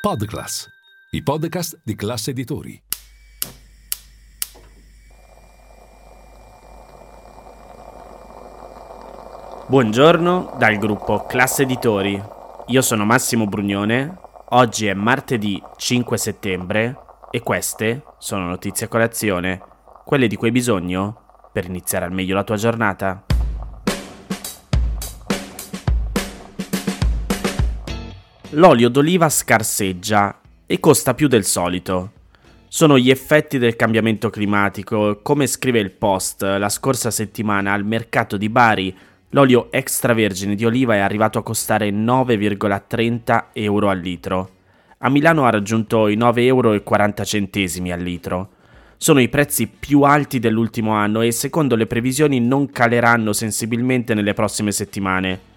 Podclass, i podcast di classe editori. Buongiorno dal gruppo Classe Editori. Io sono Massimo Brugnone. Oggi è martedì 5 settembre e queste sono notizie a colazione, quelle di cui hai bisogno per iniziare al meglio la tua giornata. L'olio d'oliva scarseggia e costa più del solito. Sono gli effetti del cambiamento climatico. Come scrive il Post, la scorsa settimana al mercato di Bari l'olio extravergine di oliva è arrivato a costare 9,30 euro al litro. A Milano ha raggiunto i 9,40 euro al litro. Sono i prezzi più alti dell'ultimo anno e secondo le previsioni non caleranno sensibilmente nelle prossime settimane.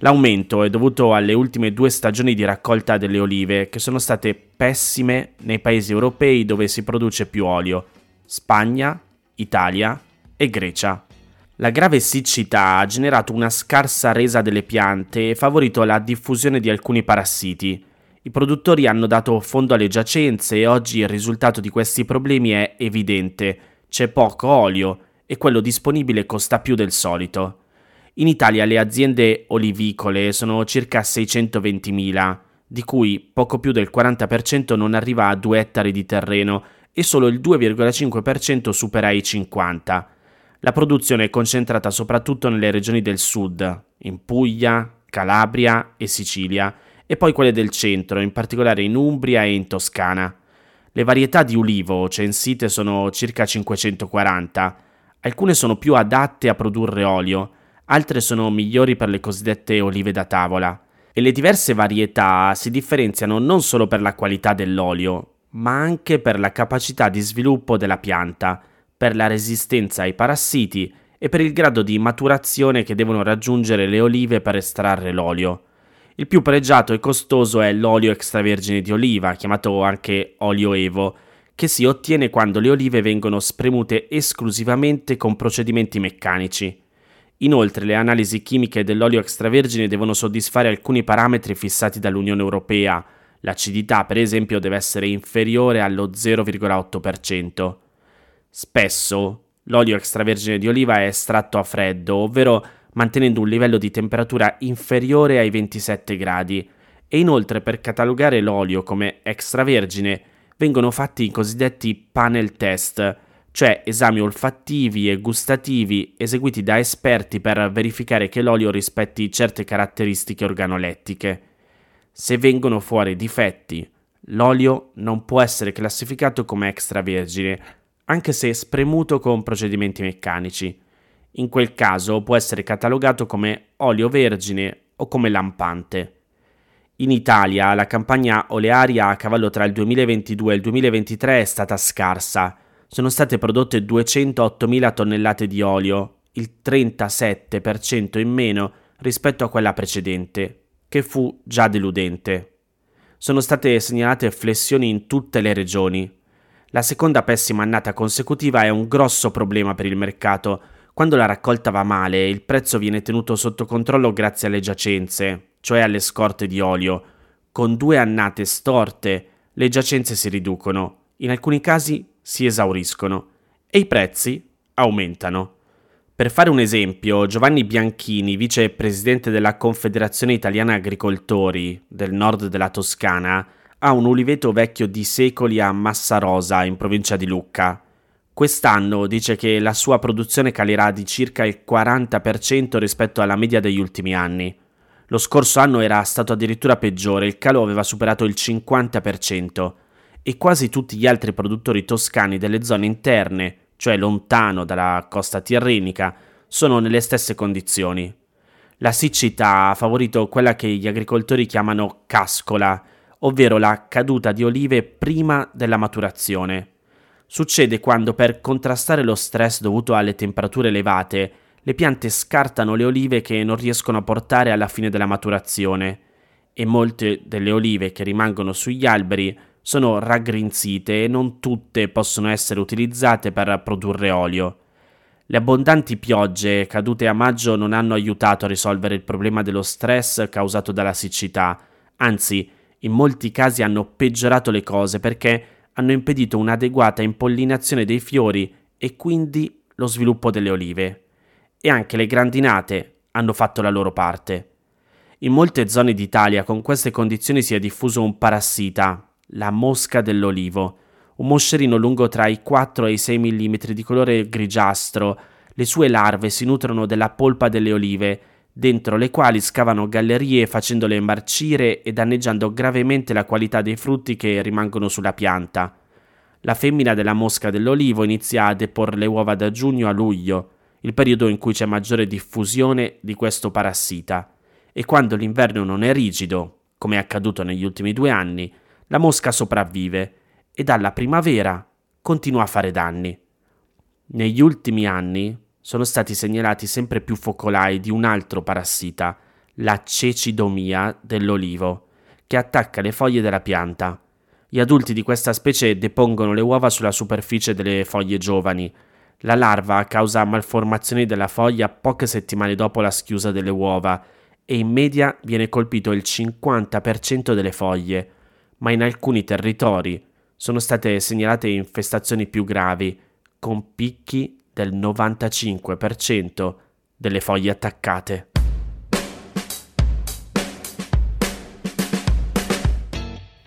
L'aumento è dovuto alle ultime due stagioni di raccolta delle olive, che sono state pessime nei paesi europei dove si produce più olio, Spagna, Italia e Grecia. La grave siccità ha generato una scarsa resa delle piante e favorito la diffusione di alcuni parassiti. I produttori hanno dato fondo alle giacenze e oggi il risultato di questi problemi è evidente. C'è poco olio e quello disponibile costa più del solito. In Italia le aziende olivicole sono circa 620.000, di cui poco più del 40% non arriva a 2 ettari di terreno e solo il 2,5% supera i 50. La produzione è concentrata soprattutto nelle regioni del sud, in Puglia, Calabria e Sicilia, e poi quelle del centro, in particolare in Umbria e in Toscana. Le varietà di ulivo censite sono circa 540. Alcune sono più adatte a produrre olio, altre sono migliori per le cosiddette olive da tavola. E le diverse varietà si differenziano non solo per la qualità dell'olio, ma anche per la capacità di sviluppo della pianta, per la resistenza ai parassiti e per il grado di maturazione che devono raggiungere le olive per estrarre l'olio. Il più pregiato e costoso è l'olio extravergine di oliva, chiamato anche olio Evo, che si ottiene quando le olive vengono spremute esclusivamente con procedimenti meccanici. Inoltre le analisi chimiche dell'olio extravergine devono soddisfare alcuni parametri fissati dall'Unione Europea. L'acidità, per esempio, deve essere inferiore allo 0,8%. Spesso l'olio extravergine di oliva è estratto a freddo, ovvero mantenendo un livello di temperatura inferiore ai 27 gradi, e inoltre per catalogare l'olio come extravergine vengono fatti i cosiddetti panel test, cioè esami olfattivi e gustativi eseguiti da esperti per verificare che l'olio rispetti certe caratteristiche organolettiche. Se vengono fuori difetti, l'olio non può essere classificato come extravergine, anche se spremuto con procedimenti meccanici. In quel caso può essere catalogato come olio vergine o come lampante. In Italia la campagna olearia a cavallo tra il 2022 e il 2023 è stata scarsa, sono state prodotte 208.000 tonnellate di olio, il 37% in meno rispetto a quella precedente, che fu già deludente. Sono state segnalate flessioni in tutte le regioni. La seconda pessima annata consecutiva è un grosso problema per il mercato. Quando la raccolta va male, il prezzo viene tenuto sotto controllo grazie alle giacenze, cioè alle scorte di olio. Con due annate storte, le giacenze si riducono. In alcuni casi si esauriscono e i prezzi aumentano. Per fare un esempio, Giovanni Bianchini, vicepresidente della Confederazione Italiana Agricoltori del nord della Toscana, ha un uliveto vecchio di secoli a Massarosa, in provincia di Lucca. Quest'anno dice che la sua produzione calerà di circa il 40% rispetto alla media degli ultimi anni. Lo scorso anno era stato addirittura peggiore, il calo aveva superato il 50% e quasi tutti gli altri produttori toscani delle zone interne, cioè lontano dalla costa tirrenica, sono nelle stesse condizioni. La siccità ha favorito quella che gli agricoltori chiamano cascola, ovvero la caduta di olive prima della maturazione. Succede quando per contrastare lo stress dovuto alle temperature elevate, le piante scartano le olive che non riescono a portare alla fine della maturazione e molte delle olive che rimangono sugli alberi sono raggrinzite e non tutte possono essere utilizzate per produrre olio. Le abbondanti piogge cadute a maggio non hanno aiutato a risolvere il problema dello stress causato dalla siccità, anzi, in molti casi hanno peggiorato le cose perché hanno impedito un'adeguata impollinazione dei fiori e quindi lo sviluppo delle olive. E anche le grandinate hanno fatto la loro parte. In molte zone d'Italia con queste condizioni si è diffuso un parassita, la mosca dell'olivo, un moscerino lungo tra i 4 e i 6 mm di colore grigiastro. Le sue larve si nutrono della polpa delle olive, dentro le quali scavano gallerie facendole marcire e danneggiando gravemente la qualità dei frutti che rimangono sulla pianta. La femmina della mosca dell'olivo inizia a deporre le uova da giugno a luglio, il periodo in cui c'è maggiore diffusione di questo parassita, e quando l'inverno non è rigido, come è accaduto negli ultimi due anni, la mosca sopravvive e dalla primavera continua a fare danni. Negli ultimi anni sono stati segnalati sempre più focolai di un altro parassita, la cecidomia dell'olivo, che attacca le foglie della pianta. Gli adulti di questa specie depongono le uova sulla superficie delle foglie giovani. La larva causa malformazioni della foglia poche settimane dopo la schiusa delle uova e in media viene colpito il 50% delle foglie, ma in alcuni territori sono state segnalate infestazioni più gravi, con picchi del 95% delle foglie attaccate.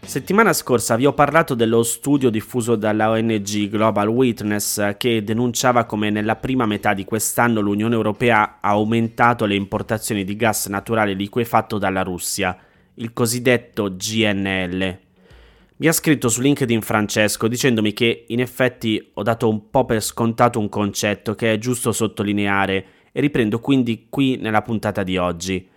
Settimana scorsa vi ho parlato dello studio diffuso dalla ONG Global Witness che denunciava come nella prima metà di quest'anno l'Unione Europea ha aumentato le importazioni di gas naturale liquefatto dalla Russia, il cosiddetto GNL. Mi ha scritto su LinkedIn Francesco dicendomi che in effetti ho dato un po' per scontato un concetto che è giusto sottolineare e riprendo quindi qui nella puntata di oggi.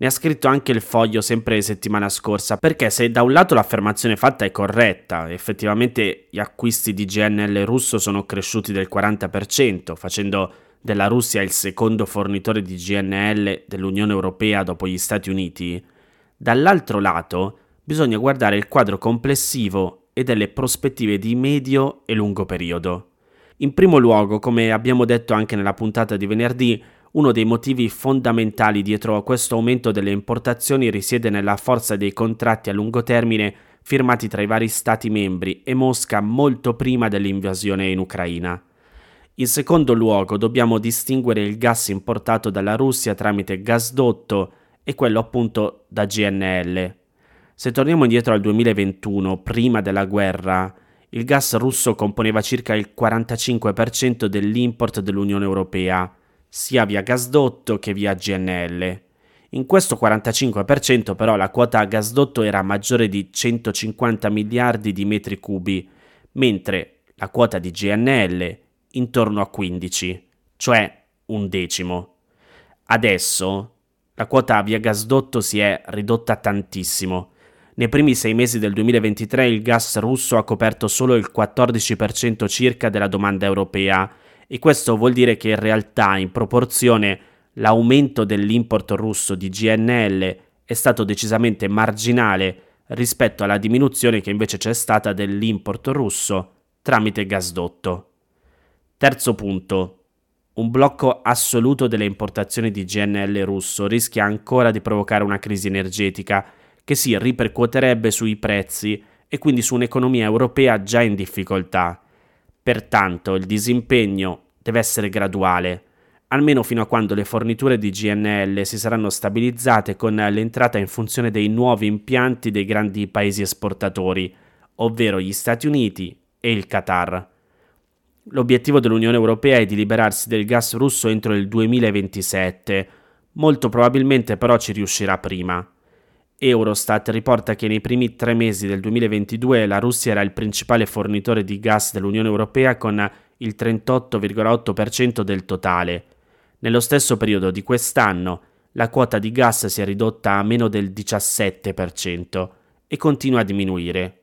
Ne ha scritto anche il foglio sempre settimana scorsa, perché se da un lato l'affermazione fatta è corretta, effettivamente gli acquisti di GNL russo sono cresciuti del 40%, facendo della Russia il secondo fornitore di GNL dell'Unione Europea dopo gli Stati Uniti, dall'altro lato bisogna guardare il quadro complessivo e delle prospettive di medio e lungo periodo. In primo luogo, come abbiamo detto anche nella puntata di venerdì, uno dei motivi fondamentali dietro a questo aumento delle importazioni risiede nella forza dei contratti a lungo termine firmati tra i vari Stati membri e Mosca molto prima dell'invasione in Ucraina. In secondo luogo dobbiamo distinguere il gas importato dalla Russia tramite gasdotto e quello appunto da GNL. Se torniamo indietro al 2021, prima della guerra, il gas russo componeva circa il 45% dell'import dell'Unione Europea, sia via gasdotto che via GNL. In questo 45% però la quota a gasdotto era maggiore di 150 miliardi di metri cubi, mentre la quota di GNL intorno a 15, cioè un decimo. Adesso la quota via gasdotto si è ridotta tantissimo. Nei primi sei mesi del 2023 il gas russo ha coperto solo il 14% circa della domanda europea e questo vuol dire che in realtà in proporzione l'aumento dell'import russo di GNL è stato decisamente marginale rispetto alla diminuzione che invece c'è stata dell'import russo tramite gasdotto. Terzo punto. Un blocco assoluto delle importazioni di GNL russo rischia ancora di provocare una crisi energetica che si ripercuoterebbe sui prezzi e quindi su un'economia europea già in difficoltà. Pertanto il disimpegno deve essere graduale, almeno fino a quando le forniture di GNL si saranno stabilizzate con l'entrata in funzione dei nuovi impianti dei grandi paesi esportatori, ovvero gli Stati Uniti e il Qatar. L'obiettivo dell'Unione Europea è di liberarsi del gas russo entro il 2027, molto probabilmente però ci riuscirà prima. Eurostat riporta che nei primi tre mesi del 2022 la Russia era il principale fornitore di gas dell'Unione Europea con il 38,8% del totale. Nello stesso periodo di quest'anno la quota di gas si è ridotta a meno del 17% e continua a diminuire.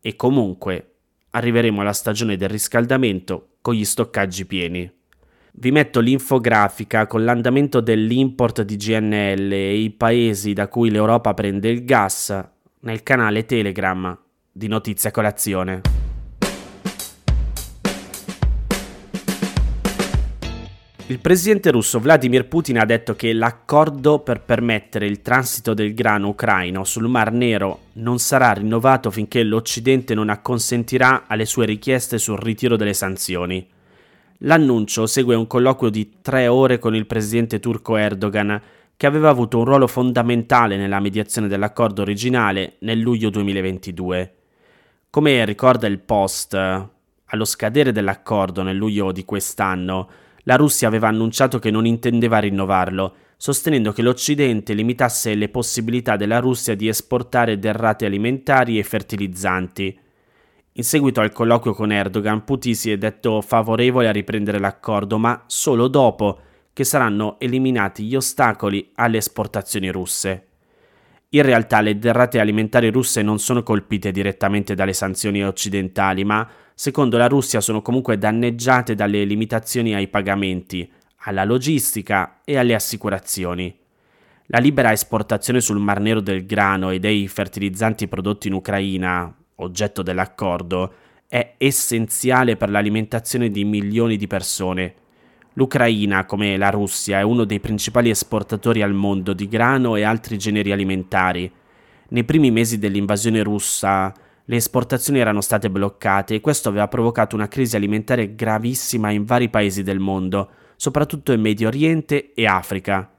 E comunque arriveremo alla stagione del riscaldamento con gli stoccaggi pieni. Vi metto l'infografica con l'andamento dell'import di GNL e i paesi da cui l'Europa prende il gas nel canale Telegram di Notizia Colazione. Il presidente russo Vladimir Putin ha detto che l'accordo per permettere il transito del grano ucraino sul Mar Nero non sarà rinnovato finché l'Occidente non acconsentirà alle sue richieste sul ritiro delle sanzioni. L'annuncio segue un colloquio di tre ore con il presidente turco Erdogan, che aveva avuto un ruolo fondamentale nella mediazione dell'accordo originale nel luglio 2022. Come ricorda il Post, allo scadere dell'accordo nel luglio di quest'anno, la Russia aveva annunciato che non intendeva rinnovarlo, sostenendo che l'Occidente limitasse le possibilità della Russia di esportare derrate alimentari e fertilizzanti. In seguito al colloquio con Erdogan, Putin si è detto favorevole a riprendere l'accordo, ma solo dopo che saranno eliminati gli ostacoli alle esportazioni russe. In realtà le derrate alimentari russe non sono colpite direttamente dalle sanzioni occidentali, ma secondo la Russia sono comunque danneggiate dalle limitazioni ai pagamenti, alla logistica e alle assicurazioni. La libera esportazione sul Mar Nero del grano e dei fertilizzanti prodotti in Ucraina, oggetto dell'accordo, è essenziale per l'alimentazione di milioni di persone. L'Ucraina, come la Russia, è uno dei principali esportatori al mondo di grano e altri generi alimentari. Nei primi mesi dell'invasione russa le esportazioni erano state bloccate e questo aveva provocato una crisi alimentare gravissima in vari paesi del mondo, soprattutto in Medio Oriente e Africa.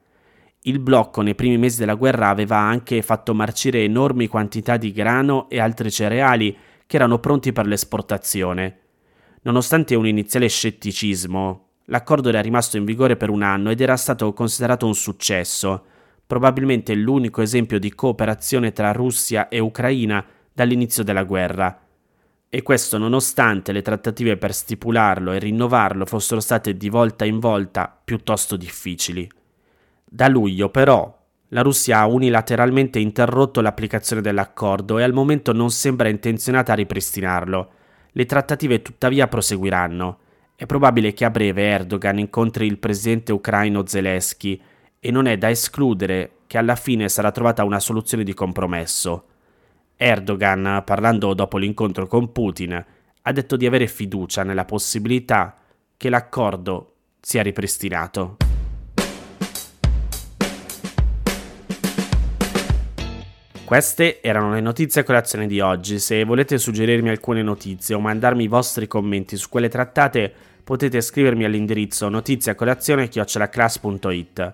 Il blocco nei primi mesi della guerra aveva anche fatto marcire enormi quantità di grano e altri cereali che erano pronti per l'esportazione. Nonostante un iniziale scetticismo, l'accordo era rimasto in vigore per un anno ed era stato considerato un successo, probabilmente l'unico esempio di cooperazione tra Russia e Ucraina dall'inizio della guerra. E questo nonostante le trattative per stipularlo e rinnovarlo fossero state di volta in volta piuttosto difficili. Da luglio però la Russia ha unilateralmente interrotto l'applicazione dell'accordo e al momento non sembra intenzionata a ripristinarlo. Le trattative tuttavia proseguiranno. È probabile che a breve Erdogan incontri il presidente ucraino Zelensky e non è da escludere che alla fine sarà trovata una soluzione di compromesso. Erdogan, parlando dopo l'incontro con Putin, ha detto di avere fiducia nella possibilità che l'accordo sia ripristinato. Queste erano le notizie a colazione di oggi. Se volete suggerirmi alcune notizie o mandarmi i vostri commenti su quelle trattate, potete scrivermi all'indirizzo notiziacolazione.it.